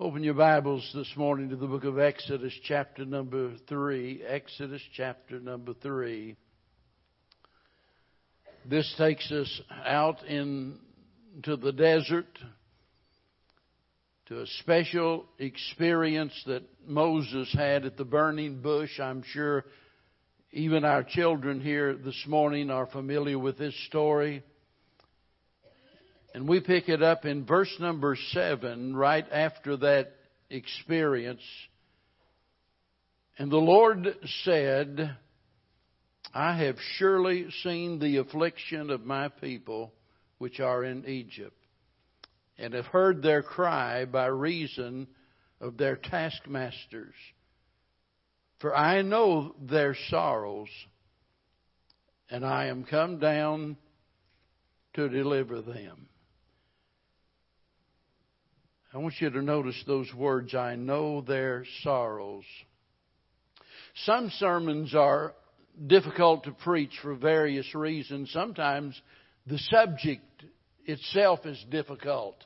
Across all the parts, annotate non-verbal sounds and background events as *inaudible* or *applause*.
Open your Bibles this morning to the book of Exodus, chapter number 3. Exodus, chapter number 3. This takes us out into the desert to a special experience that Moses had at the burning bush. I'm sure even our children here this morning are familiar with this story. And we pick it up in verse number seven, right after that experience. And the Lord said, I have surely seen the affliction of my people which are in Egypt, and have heard their cry by reason of their taskmasters. For I know their sorrows, and I am come down to deliver them. I want you to notice those words, I know their sorrows. Some sermons are difficult to preach for various reasons. Sometimes the subject itself is difficult.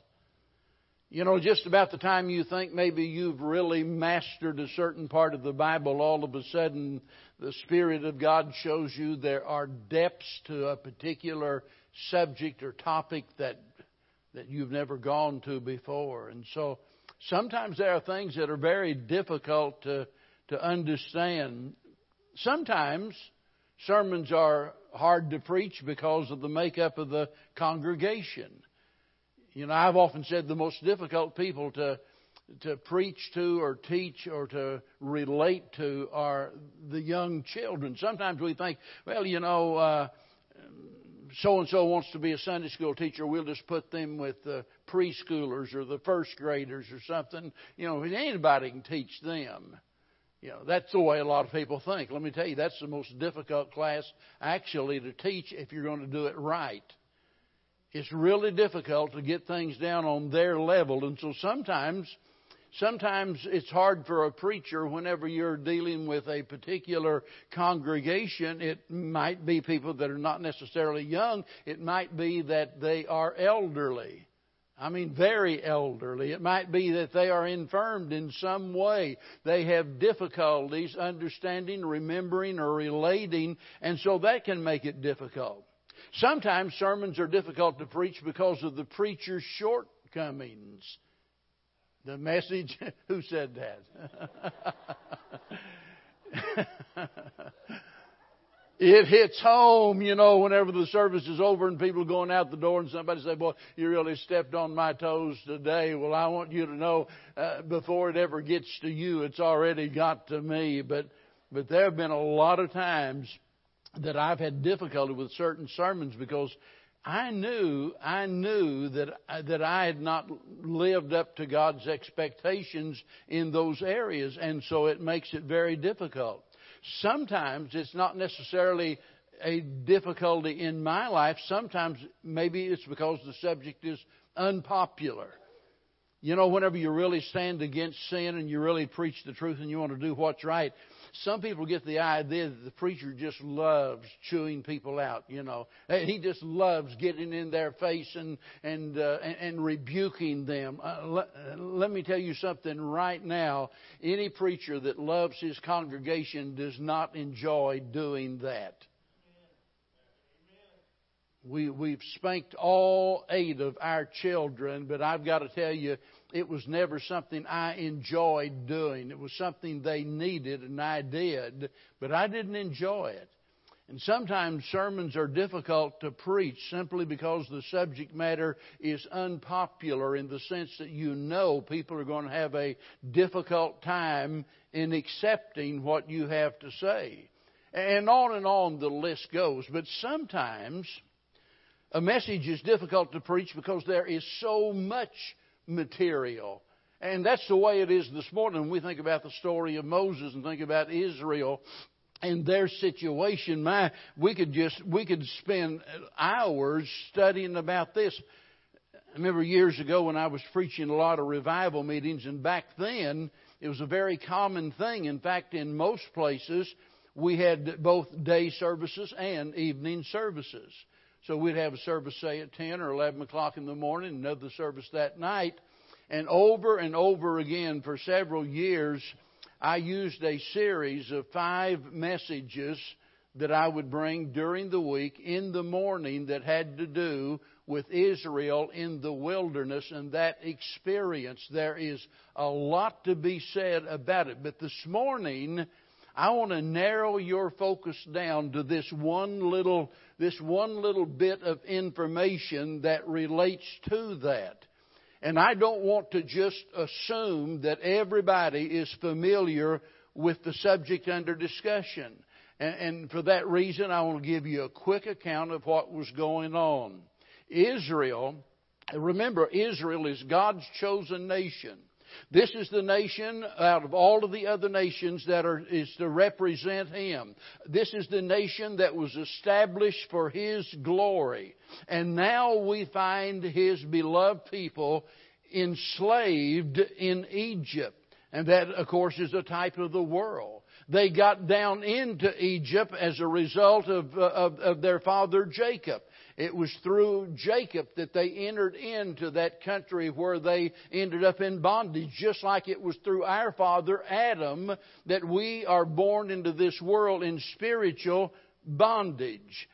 You know, just about the time you think maybe you've really mastered a certain part of the Bible, all of a sudden the Spirit of God shows you there are depths to a particular subject or topic that that you've never gone to before. And so sometimes there are things that are very difficult to, to understand. Sometimes sermons are hard to preach because of the makeup of the congregation. You know, I've often said the most difficult people to to preach to or teach or to relate to are the young children. Sometimes we think, well, you know, uh, so and so wants to be a Sunday school teacher, we'll just put them with the preschoolers or the first graders or something. You know, anybody can teach them. You know, that's the way a lot of people think. Let me tell you, that's the most difficult class actually to teach if you're going to do it right. It's really difficult to get things down on their level, and so sometimes Sometimes it's hard for a preacher whenever you're dealing with a particular congregation. It might be people that are not necessarily young. It might be that they are elderly. I mean, very elderly. It might be that they are infirmed in some way. They have difficulties understanding, remembering, or relating, and so that can make it difficult. Sometimes sermons are difficult to preach because of the preacher's shortcomings. The message, *laughs* who said that? *laughs* it hits home, you know, whenever the service is over and people are going out the door and somebody say, boy, you really stepped on my toes today. Well, I want you to know, uh, before it ever gets to you, it's already got to me. But, but there have been a lot of times that I've had difficulty with certain sermons because I knew, I knew that, that I had not lived up to God's expectations in those areas, and so it makes it very difficult. Sometimes it's not necessarily a difficulty in my life. Sometimes maybe it's because the subject is unpopular. You know, whenever you really stand against sin and you really preach the truth and you want to do what's right, some people get the idea that the preacher just loves chewing people out. You know, he just loves getting in their face and and uh, and, and, rebuking them. Uh, let, let me tell you something right now. Any preacher that loves his congregation does not enjoy doing that. We, we've spanked all eight of our children, but I've got to tell you, it was never something I enjoyed doing. It was something they needed and I did, but I didn't enjoy it. And sometimes sermons are difficult to preach simply because the subject matter is unpopular in the sense that you know people are going to have a difficult time in accepting what you have to say. And on and on the list goes. But sometimes a message is difficult to preach because there is so much material. And that's the way it is this morning when we think about the story of Moses and think about Israel and their situation. My, we could just, we could spend hours studying about this. I remember years ago when I was preaching a lot of revival meetings, and back then it was a very common thing. In fact, in most places, we had both day services and evening services. So we'd have a service, say, at 10 or 11 o'clock in the morning, another service that night. And over and over again for several years, I used a series of five messages that I would bring during the week in the morning that had to do with Israel in the wilderness and that experience. There is a lot to be said about it. But this morning, I want to narrow your focus down to this one little, this one little bit of information that relates to that. And I don't want to just assume that everybody is familiar with the subject under discussion. And, and, for that reason, I want to give you a quick account of what was going on. Israel, remember, Israel is God's chosen nation. This is the nation out of all of the other nations that are, is to represent Him. This is the nation that was established for His glory. And now we find His beloved people enslaved in Egypt. And that, of course, is a type of the world. They got down into Egypt as a result of, of, of their father Jacob. It was through Jacob that they entered into that country where they ended up in bondage, just like it was through our father Adam that we are born into this world in spiritual bondage.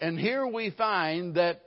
And here we find that,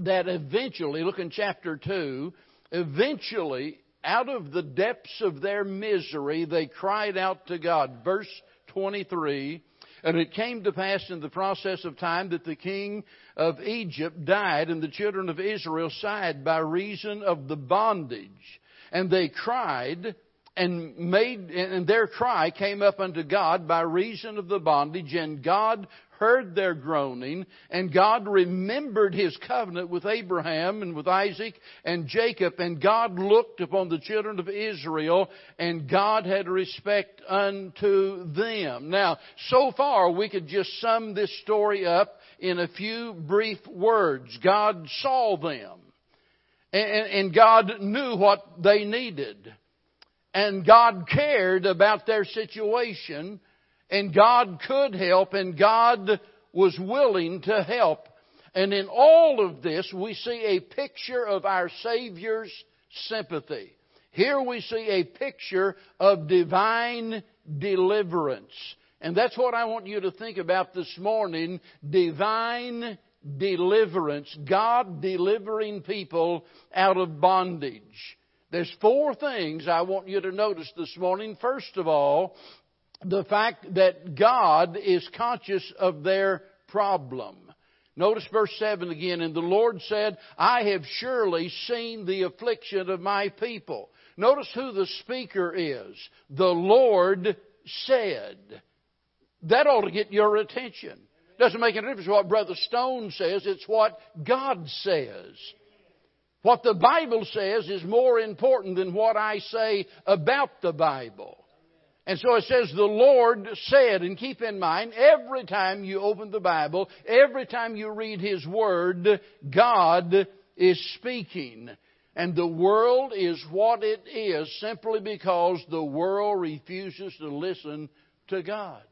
that eventually, look in chapter 2, eventually, out of the depths of their misery, they cried out to God. Verse 23, and it came to pass in the process of time that the king of Egypt died, and the children of Israel sighed by reason of the bondage. And they cried, and made, and their cry came up unto God by reason of the bondage, and God heard their groaning, and God remembered his covenant with Abraham and with Isaac and Jacob, and God looked upon the children of Israel, and God had respect unto them. Now, so far we could just sum this story up in a few brief words. God saw them. And, God knew what they needed. And God cared about their situation and God could help, and God was willing to help. And in all of this, we see a picture of our Savior's sympathy. Here we see a picture of divine deliverance. And that's what I want you to think about this morning divine deliverance. God delivering people out of bondage. There's four things I want you to notice this morning. First of all, the fact that God is conscious of their problem. Notice verse 7 again. And the Lord said, I have surely seen the affliction of my people. Notice who the speaker is. The Lord said. That ought to get your attention. Doesn't make any difference what Brother Stone says, it's what God says. What the Bible says is more important than what I say about the Bible. And so it says, the Lord said, and keep in mind, every time you open the Bible, every time you read His Word, God is speaking. And the world is what it is simply because the world refuses to listen to God.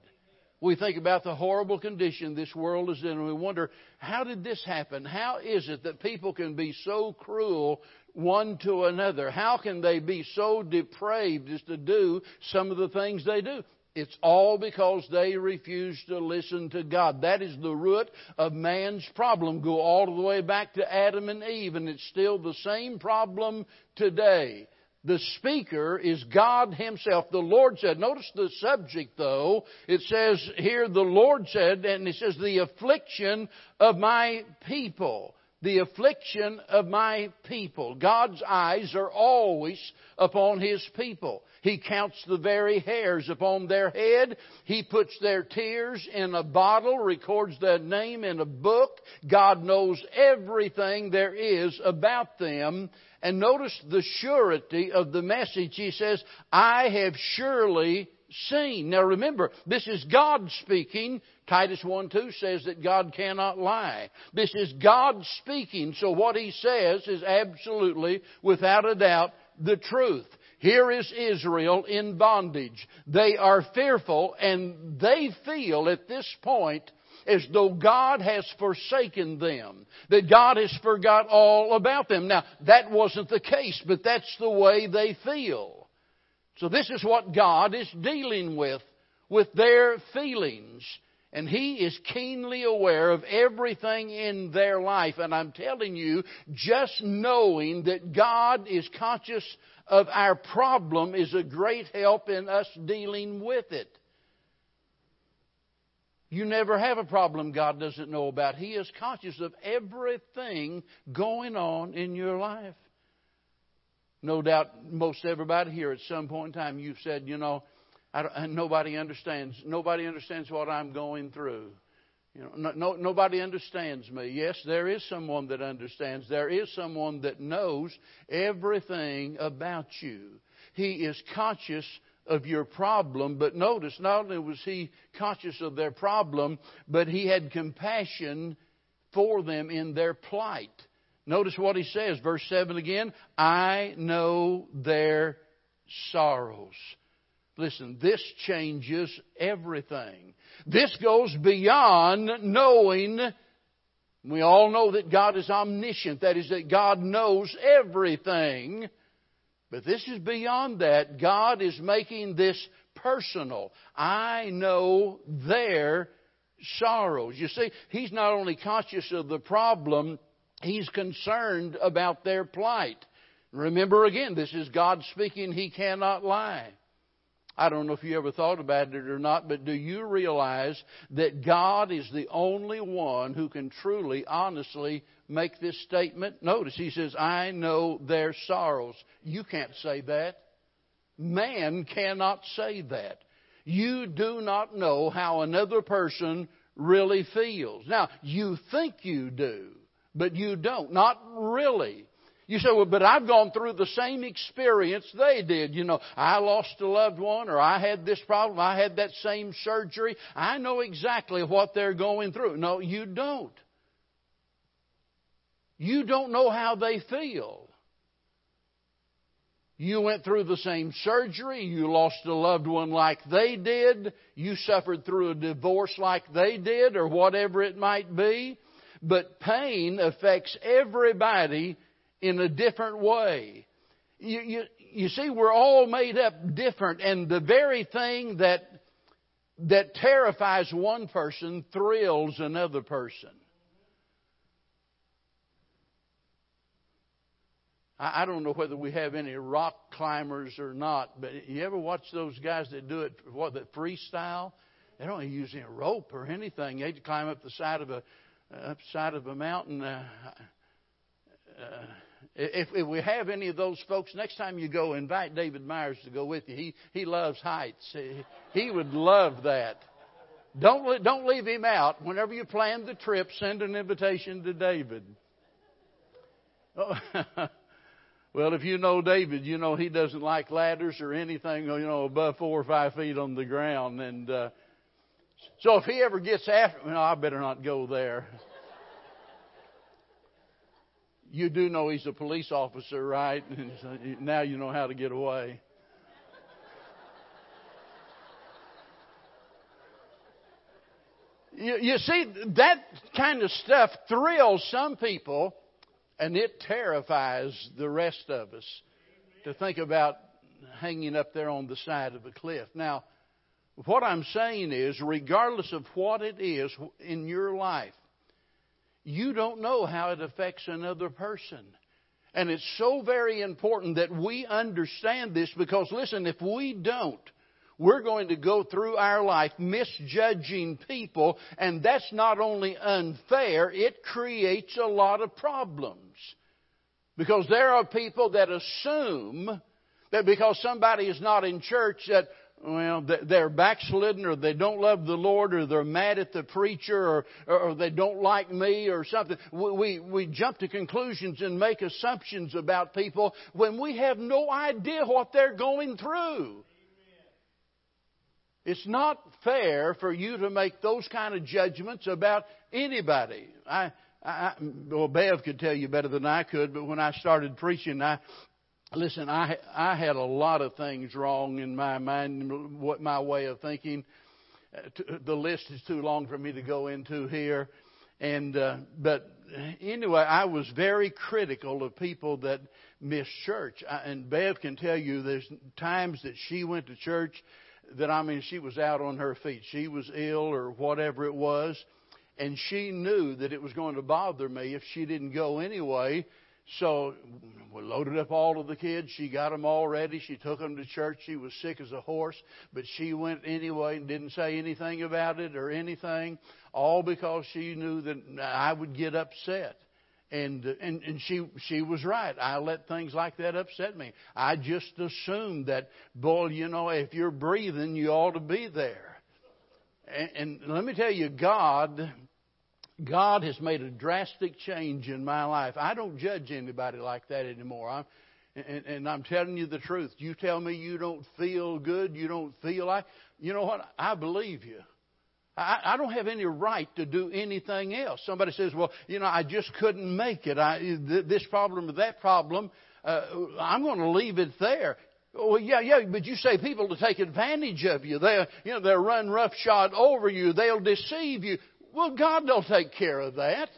We think about the horrible condition this world is in and we wonder, how did this happen? How is it that people can be so cruel one to another? How can they be so depraved as to do some of the things they do? It's all because they refuse to listen to God. That is the root of man's problem. Go all the way back to Adam and Eve, and it's still the same problem today. The speaker is God Himself. The Lord said, notice the subject though. It says here, the Lord said, and it says, the affliction of my people the affliction of my people. God's eyes are always upon His people. He counts the very hairs upon their head. He puts their tears in a bottle, records their name in a book. God knows everything there is about them. And notice the surety of the message. He says, I have surely seen. Now remember, this is God speaking. Titus 1 2 says that God cannot lie. This is God speaking, so what he says is absolutely, without a doubt, the truth. Here is Israel in bondage. They are fearful and they feel at this point as though God has forsaken them, that God has forgot all about them. Now, that wasn't the case, but that's the way they feel. So this is what God is dealing with, with their feelings. And He is keenly aware of everything in their life. And I'm telling you, just knowing that God is conscious of our problem is a great help in us dealing with it. You never have a problem God doesn't know about. He is conscious of everything going on in your life. No doubt most everybody here at some point in time you've said, you know, nobody understands. Nobody understands what I'm going through. You know, no, no, nobody understands me. Yes, there is someone that understands. There is someone that knows everything about you. He is conscious of your problem, but notice, not only was he conscious of their problem, but he had compassion for them in their plight. Notice what he says, verse 7 again I know their sorrows. Listen, this changes everything. This goes beyond knowing. We all know that God is omniscient. That is, that God knows everything. But this is beyond that. God is making this personal. I know their sorrows. You see, He's not only conscious of the problem, He's concerned about their plight. Remember again, this is God speaking. He cannot lie. I don't know if you ever thought about it or not, but do you realize that God is the only one who can truly, honestly make this statement? Notice he says, I know their sorrows. You can't say that. Man cannot say that. You do not know how another person really feels. Now, you think you do, but you don't. Not really. You say, well, but I've gone through the same experience they did. You know, I lost a loved one or I had this problem. I had that same surgery. I know exactly what they're going through. No, you don't. You don't know how they feel. You went through the same surgery. You lost a loved one like they did. You suffered through a divorce like they did or whatever it might be. But pain affects everybody in a different way. You, you, you see, we're all made up different, and the very thing that, that terrifies one person thrills another person. I, don't know whether we have any rock climbers or not, but you ever watch those guys that do it, what, that freestyle? They don't use any rope or anything. They climb up the side of a, up side of a mountain. Uh, uh, if, if we have any of those folks, next time you go, invite David Myers to go with you. He, he loves heights. He, he would love that. Don't, don't leave him out. Whenever you plan the trip, send an invitation to David. Oh, *laughs* well, if you know David, you know he doesn't like ladders or anything, you know, above four or five feet on the ground. And uh, so if he ever gets after, well, I better not go there you do know he's a police officer, right? *laughs* now you know how to get away. You, you see, that kind of stuff thrills some people, and it terrifies the rest of us to think about hanging up there on the side of a cliff. Now, what I'm saying is, regardless of what it is in your life, you don't know how it affects another person. And it's so very important that we understand this because, listen, if we don't, we're going to go through our life misjudging people, and that's not only unfair, it creates a lot of problems. Because there are people that assume that because somebody is not in church that well, they're backslidden or they don't love the Lord or they're mad at the preacher or, or they don't like me or something. We, we we jump to conclusions and make assumptions about people when we have no idea what they're going through. It's not fair for you to make those kind of judgments about anybody. I, I, well, Bev could tell you better than I could, but when I started preaching, I Listen, I I had a lot of things wrong in my mind, what my way of thinking. uh, the list is too long for me to go into here. And uh, but anyway, I was very critical of people that miss church. I, and Bev can tell you, there's times that she went to church that I mean, she was out on her feet. She was ill or whatever it was, and she knew that it was going to bother me if she didn't go anyway. So we loaded up all of the kids. She got them all ready. She took them to church. She was sick as a horse, but she went anyway and didn't say anything about it or anything, all because she knew that I would get upset. And, and and she she was right. I let things like that upset me. I just assumed that, boy, you know, if you're breathing, you ought to be there. And, and let me tell you, God God has made a drastic change in my life. I don't judge anybody like that anymore. I'm, and, and I'm telling you the truth. You tell me you don't feel good, you don't feel like, you know what? I believe you. I, I don't have any right to do anything else. Somebody says, well, you know, I just couldn't make it. I, this problem or that problem. Uh, I'm going to leave it there. Well, yeah, yeah, but you say people to take advantage of you. They, you know, they'll run roughshod over you. They'll deceive you. Well, God will take care of that.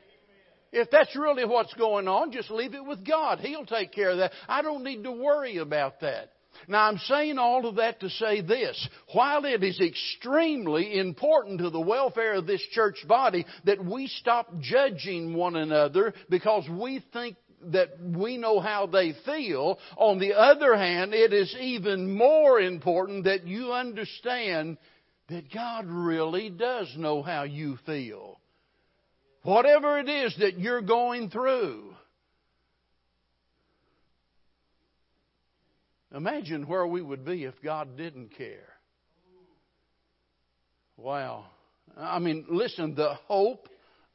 If that's really what's going on, just leave it with God. He'll take care of that. I don't need to worry about that. Now, I'm saying all of that to say this. While it is extremely important to the welfare of this church body that we stop judging one another because we think that we know how they feel, on the other hand, it is even more important that you understand that God really does know how you feel. Whatever it is that you're going through. Imagine where we would be if God didn't care. Wow. I mean, listen, the hope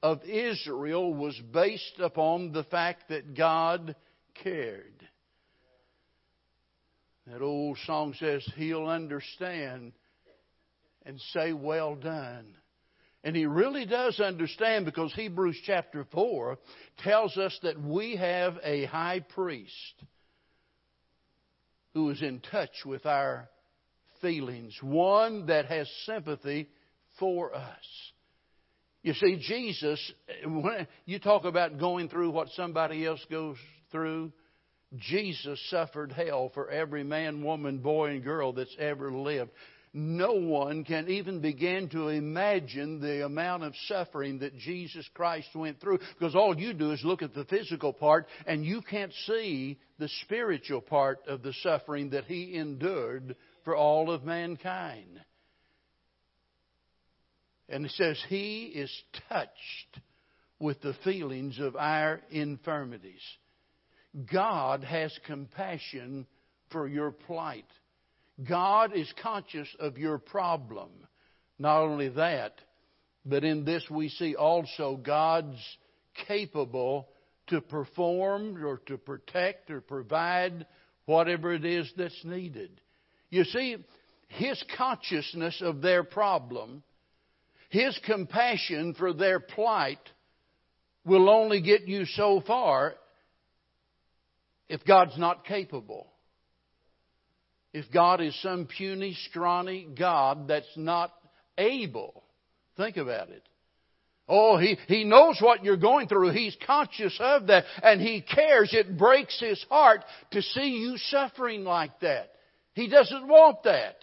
of Israel was based upon the fact that God cared. That old song says, He'll understand and say, Well done. And he really does understand because Hebrews chapter 4 tells us that we have a high priest who is in touch with our feelings, one that has sympathy for us. You see, Jesus, when you talk about going through what somebody else goes through, Jesus suffered hell for every man, woman, boy, and girl that's ever lived no one can even begin to imagine the amount of suffering that Jesus Christ went through because all you do is look at the physical part and you can't see the spiritual part of the suffering that he endured for all of mankind. And it says, He is touched with the feelings of our infirmities. God has compassion for your plight. God is conscious of your problem. Not only that, but in this we see also God's capable to perform or to protect or provide whatever it is that's needed. You see, His consciousness of their problem, His compassion for their plight will only get you so far if God's not capable if God is some puny, scrawny God that's not able. Think about it. Oh, he, he knows what you're going through. He's conscious of that and he cares. It breaks his heart to see you suffering like that. He doesn't want that.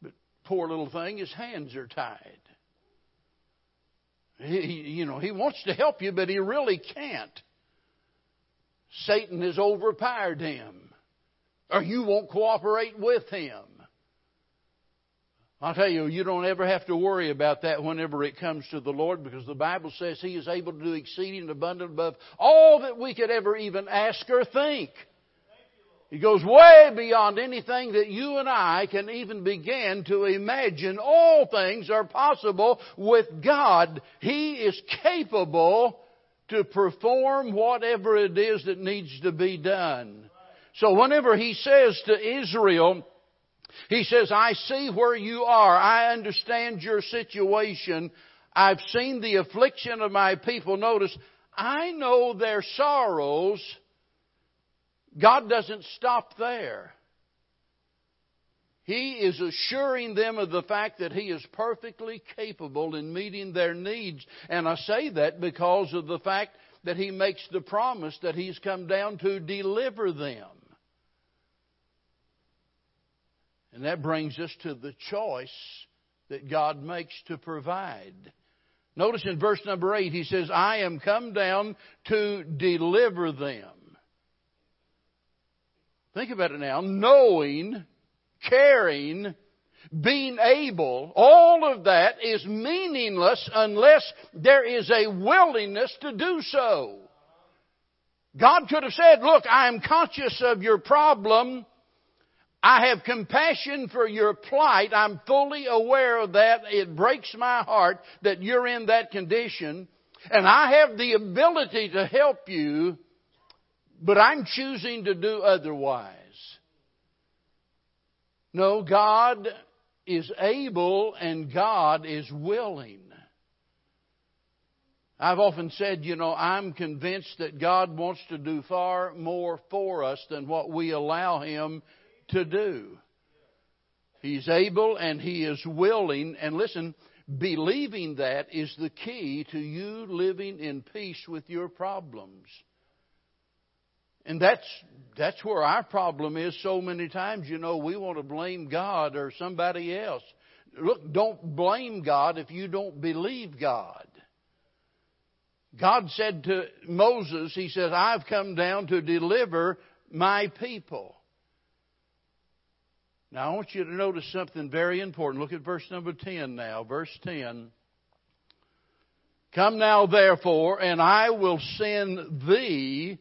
But poor little thing, his hands are tied. He, you know, he wants to help you, but he really can't. Satan has overpowered him or you won't cooperate with him. I'll tell you, you don't ever have to worry about that whenever it comes to the Lord because the Bible says He is able to do exceeding abundant above all that we could ever even ask or think. He goes way beyond anything that you and I can even begin to imagine. All things are possible with God. He is capable to perform whatever it is that needs to be done. So whenever he says to Israel, he says, I see where you are. I understand your situation. I've seen the affliction of my people. Notice, I know their sorrows. God doesn't stop there. He is assuring them of the fact that He is perfectly capable in meeting their needs. And I say that because of the fact that He makes the promise that He's come down to deliver them. And that brings us to the choice that God makes to provide. Notice in verse number 8, he says, I am come down to deliver them. Think about it now. Knowing caring, being able, all of that is meaningless unless there is a willingness to do so. God could have said, look, I am conscious of your problem. I have compassion for your plight. I'm fully aware of that. It breaks my heart that you're in that condition. And I have the ability to help you, but I'm choosing to do otherwise. No, God is able and God is willing. I've often said, you know, I'm convinced that God wants to do far more for us than what we allow Him to do. He's able and He is willing. And listen, believing that is the key to you living in peace with your problems. And that's, that's where our problem is so many times. You know, we want to blame God or somebody else. Look, don't blame God if you don't believe God. God said to Moses, He says, I've come down to deliver my people. Now, I want you to notice something very important. Look at verse number 10 now. Verse 10. Come now, therefore, and I will send thee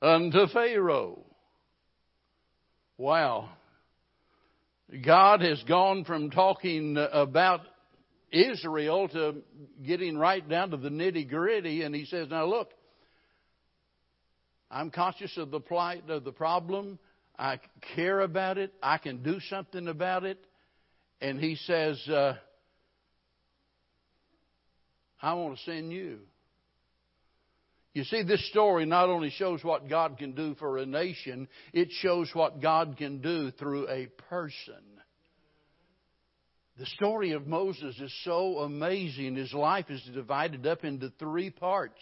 unto Pharaoh. Wow. God has gone from talking about Israel to getting right down to the nitty gritty, and he says, Now look, I'm conscious of the plight of the problem. I care about it. I can do something about it. And he says, uh, I want to send you. You see, this story not only shows what God can do for a nation, it shows what God can do through a person. The story of Moses is so amazing. His life is divided up into three parts,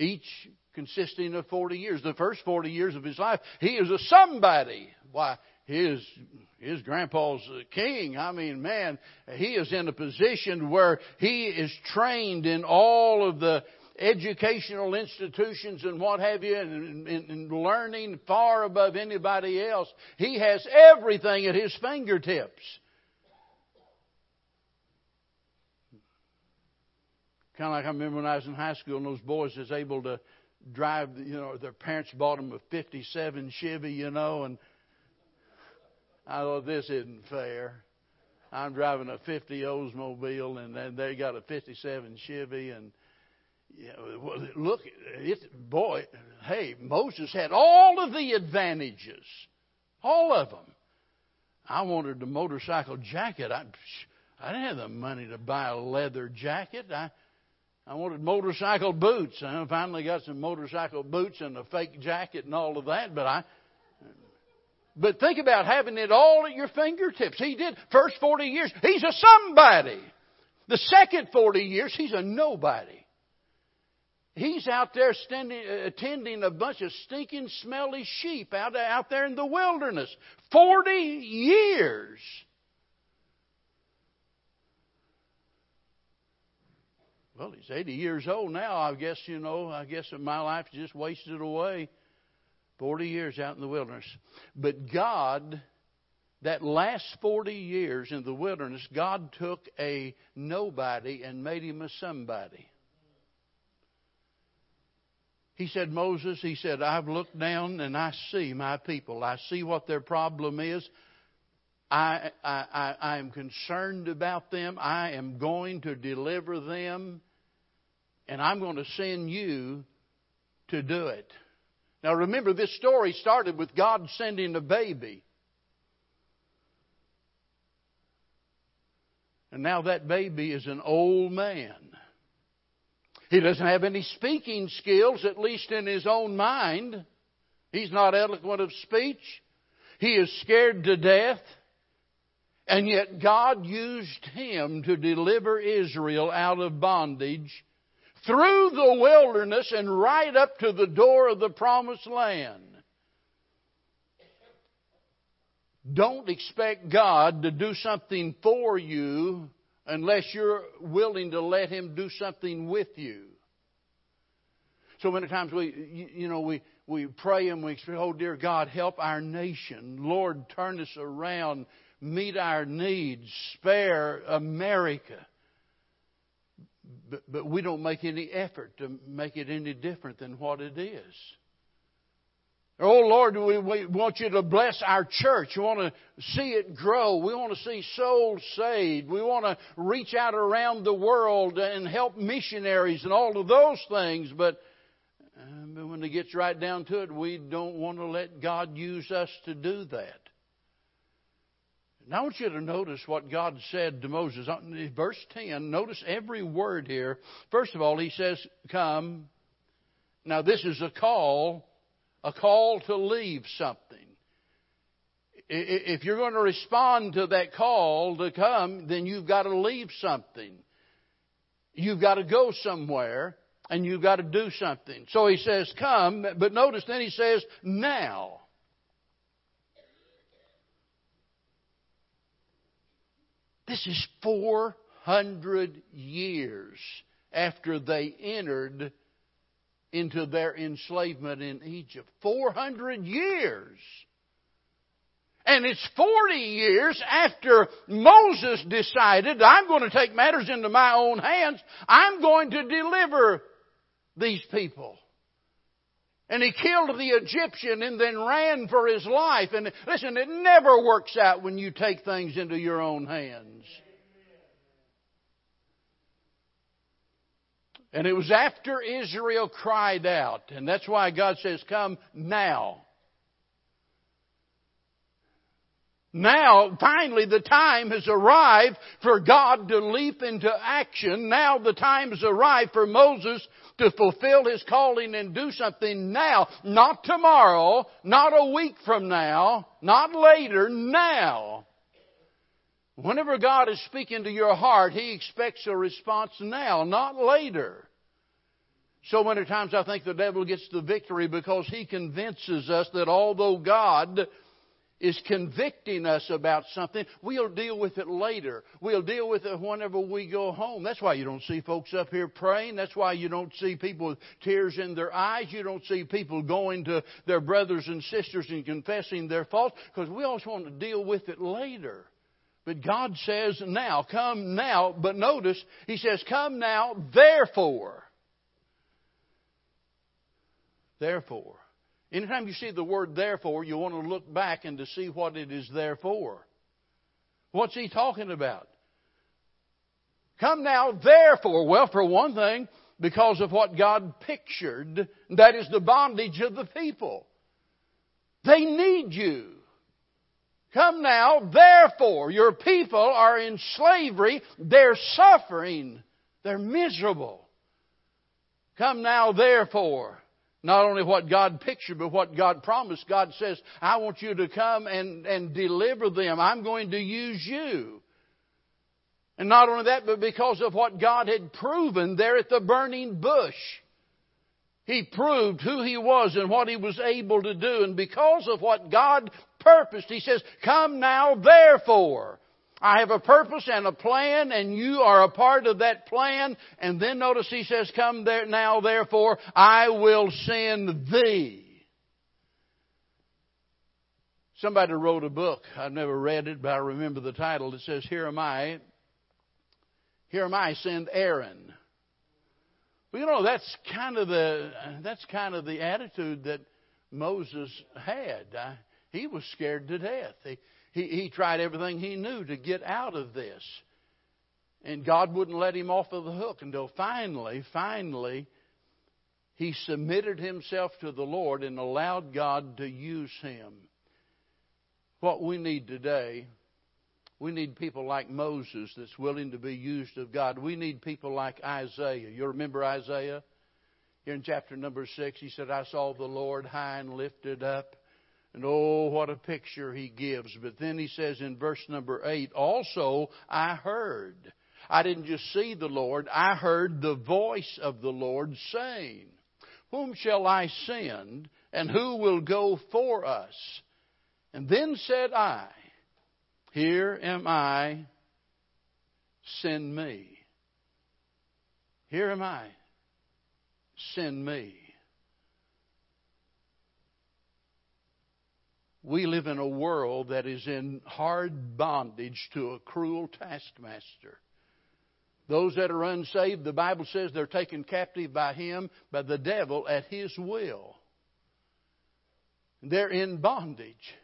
each consisting of 40 years. The first 40 years of his life, he is a somebody. Why, his his grandpa's a king. I mean, man, he is in a position where he is trained in all of the educational institutions and what have you, and, and, and learning far above anybody else. He has everything at his fingertips. Kind of like I remember when I was in high school and those boys was able to drive, you know, their parents bought them a 57 Chevy, you know, and I thought this isn't fair. I'm driving a 50 Oldsmobile and then they got a 57 Chevy and yeah, well, look, it, boy, hey, Moses had all of the advantages, all of them. I wanted the motorcycle jacket. I, I didn't have the money to buy a leather jacket. I, I wanted motorcycle boots. I finally got some motorcycle boots and a fake jacket and all of that. But I, but think about having it all at your fingertips. He did. First 40 years, he's a somebody. The second 40 years, he's a nobody. He's out there standing, attending a bunch of stinking, smelly sheep out, out there in the wilderness. 40 years. Well, he's 80 years old now. I guess, you know, I guess my life just wasted away. 40 years out in the wilderness. But God, that last 40 years in the wilderness, God took a nobody and made him a somebody. He said, Moses, he said, I've looked down and I see my people. I see what their problem is. I, I, I, I am concerned about them. I am going to deliver them. And I'm going to send you to do it. Now remember, this story started with God sending a baby. And now that baby is an old man. He doesn't have any speaking skills, at least in his own mind. He's not eloquent of speech. He is scared to death. And yet God used him to deliver Israel out of bondage through the wilderness and right up to the door of the promised land. Don't expect God to do something for you unless you're willing to let Him do something with you. So many times we, you know, we, we pray and we say, oh dear God, help our nation. Lord, turn us around, meet our needs, spare America. But, but we don't make any effort to make it any different than what it is. Oh Lord, we, we want you to bless our church. We want to see it grow. We want to see souls saved. We want to reach out around the world and help missionaries and all of those things. But, uh, but when it gets right down to it, we don't want to let God use us to do that. Now I want you to notice what God said to Moses. Uh, verse 10, notice every word here. First of all, he says, Come. Now this is a call a call to leave something. If you're going to respond to that call to come, then you've got to leave something. You've got to go somewhere and you've got to do something. So he says, come, but notice then he says, now. This is 400 years after they entered into their enslavement in Egypt. 400 years. And it's 40 years after Moses decided, I'm going to take matters into my own hands. I'm going to deliver these people. And he killed the Egyptian and then ran for his life. And listen, it never works out when you take things into your own hands. And it was after Israel cried out. And that's why God says, Come now. Now, finally, the time has arrived for God to leap into action. Now the time has arrived for Moses to fulfill his calling and do something now. Not tomorrow, not a week from now, not later, now. Whenever God is speaking to your heart, He expects a response now, not later. So many times I think the devil gets the victory because he convinces us that although God is convicting us about something, we'll deal with it later. We'll deal with it whenever we go home. That's why you don't see folks up here praying. That's why you don't see people with tears in their eyes. You don't see people going to their brothers and sisters and confessing their faults because we always want to deal with it later. But God says now, come now. But notice, He says, come now, therefore. Therefore. Anytime you see the word therefore, you want to look back and to see what it is there for. What's He talking about? Come now, therefore. Well, for one thing, because of what God pictured, that is the bondage of the people. They need you. Come now, therefore, your people are in slavery, they're suffering, they're miserable. Come now, therefore. Not only what God pictured, but what God promised. God says, I want you to come and, and deliver them. I'm going to use you. And not only that, but because of what God had proven there at the burning bush. He proved who He was and what He was able to do. And because of what God purposed, He says, Come now, therefore. I have a purpose and a plan, and you are a part of that plan. And then notice He says, Come there now, therefore, I will send thee. Somebody wrote a book. I've never read it, but I remember the title. It says, Here am I. Here am I, send Aaron. Well, you know, that's kind of the, that's kind of the attitude that Moses had. Uh, he was scared to death. He, he, he tried everything he knew to get out of this. And God wouldn't let him off of the hook until finally, finally, he submitted himself to the Lord and allowed God to use him. What we need today we need people like Moses that's willing to be used of God. We need people like Isaiah. You remember Isaiah? Here in chapter number six, he said, I saw the Lord high and lifted up, And oh, what a picture he gives. But then he says in verse number 8, also I heard. I didn't just see the Lord, I heard the voice of the Lord saying, Whom shall I send, and who will go for us? And then said I, Here am I, send me. Here am I, send me. We live in a world that is in hard bondage to a cruel taskmaster. Those that are unsaved, the Bible says they're taken captive by him, by the devil, at his will. They're in bondage.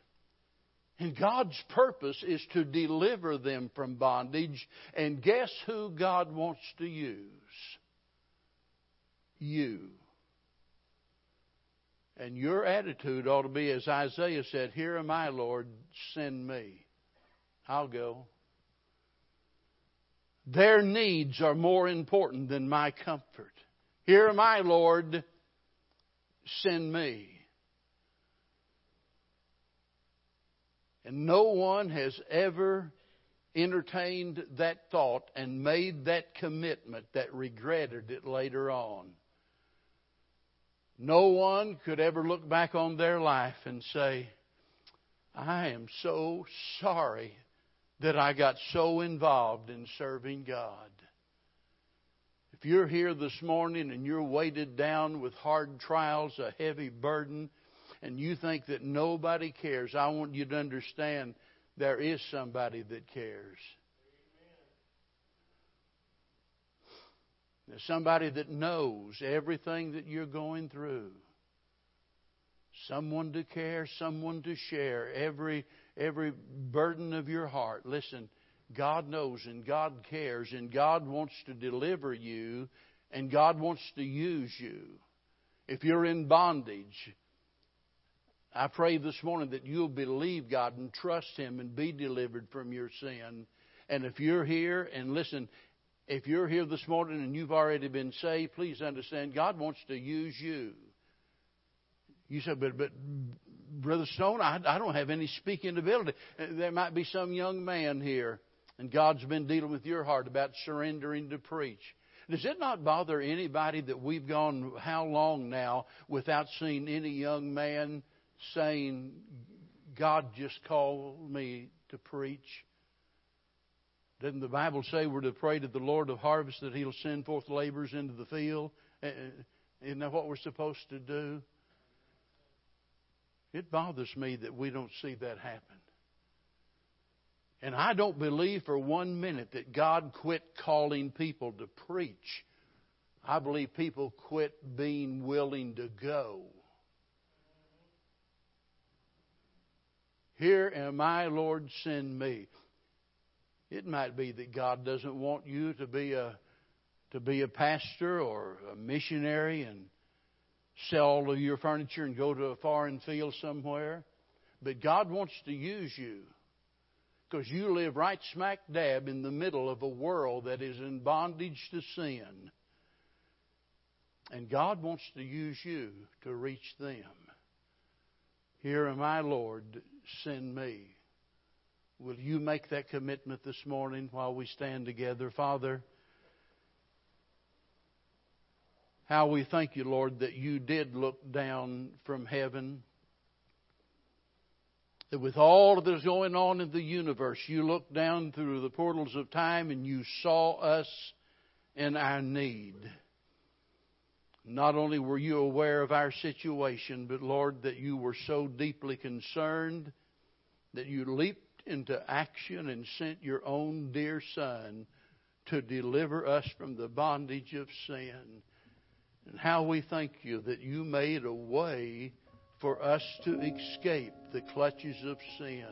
And God's purpose is to deliver them from bondage. And guess who God wants to use? You. And your attitude ought to be, as Isaiah said, Here am I, Lord, send me. I'll go. Their needs are more important than my comfort. Here am I, Lord, send me. And no one has ever entertained that thought and made that commitment that regretted it later on. No one could ever look back on their life and say, I am so sorry that I got so involved in serving God. If you're here this morning and you're weighted down with hard trials, a heavy burden, and you think that nobody cares, I want you to understand there is somebody that cares. There's somebody that knows everything that you're going through. Someone to care, someone to share every every burden of your heart. Listen, God knows and God cares and God wants to deliver you and God wants to use you. If you're in bondage, I pray this morning that you'll believe God and trust Him and be delivered from your sin. And if you're here, and listen, if you're here this morning and you've already been saved, please understand God wants to use you. You said, but, but Brother Stone, I, I don't have any speaking ability. Uh, there might be some young man here, and God's been dealing with your heart about surrendering to preach. Does it not bother anybody that we've gone how long now without seeing any young man saying, God just called me to preach? Doesn't the Bible say we're to pray to the Lord of harvest that He'll send forth laborers into the field? Eh, eh, isn't that what we're supposed to do? It bothers me that we don't see that happen. And I don't believe for one minute that God quit calling people to preach. I believe people quit being willing to go. Here am I, Lord, send me. It might be that God doesn't want you to be a to be a pastor or a missionary and sell all of your furniture and go to a foreign field somewhere. But God wants to use you because you live right smack dab in the middle of a world that is in bondage to sin. And God wants to use you to reach them. Here am I, Lord, send me. Will you make that commitment this morning while we stand together? Father, How we thank you, Lord, that you did look down from heaven. That with all that is going on in the universe, you looked down through the portals of time and you saw us in our need. Not only were you aware of our situation, but Lord, that you were so deeply concerned that you leaped into action and sent your own dear Son to deliver us from the bondage of sin. And how we thank you that you made a way for us to escape the clutches of sin.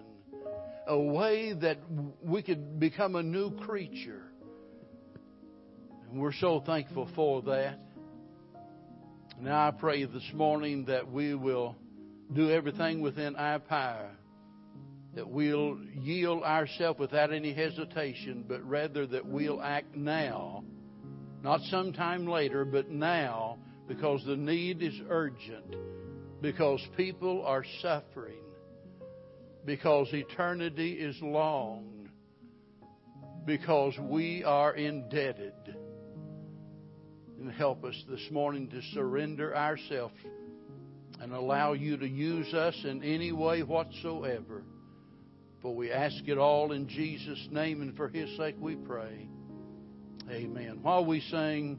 A way that we could become a new creature. And we're so thankful for that. Now I pray this morning that we will do everything within our power, that we'll yield ourselves without any hesitation, but rather that we'll act now not sometime later, but now, because the need is urgent, because people are suffering. because eternity is long, because we are indebted. And help us this morning to surrender ourselves and allow you to use us in any way whatsoever. For we ask it all in Jesus' name and for His sake we pray. Amen. While we sing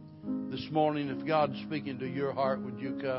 this morning, if God's speaking to your heart, would you come?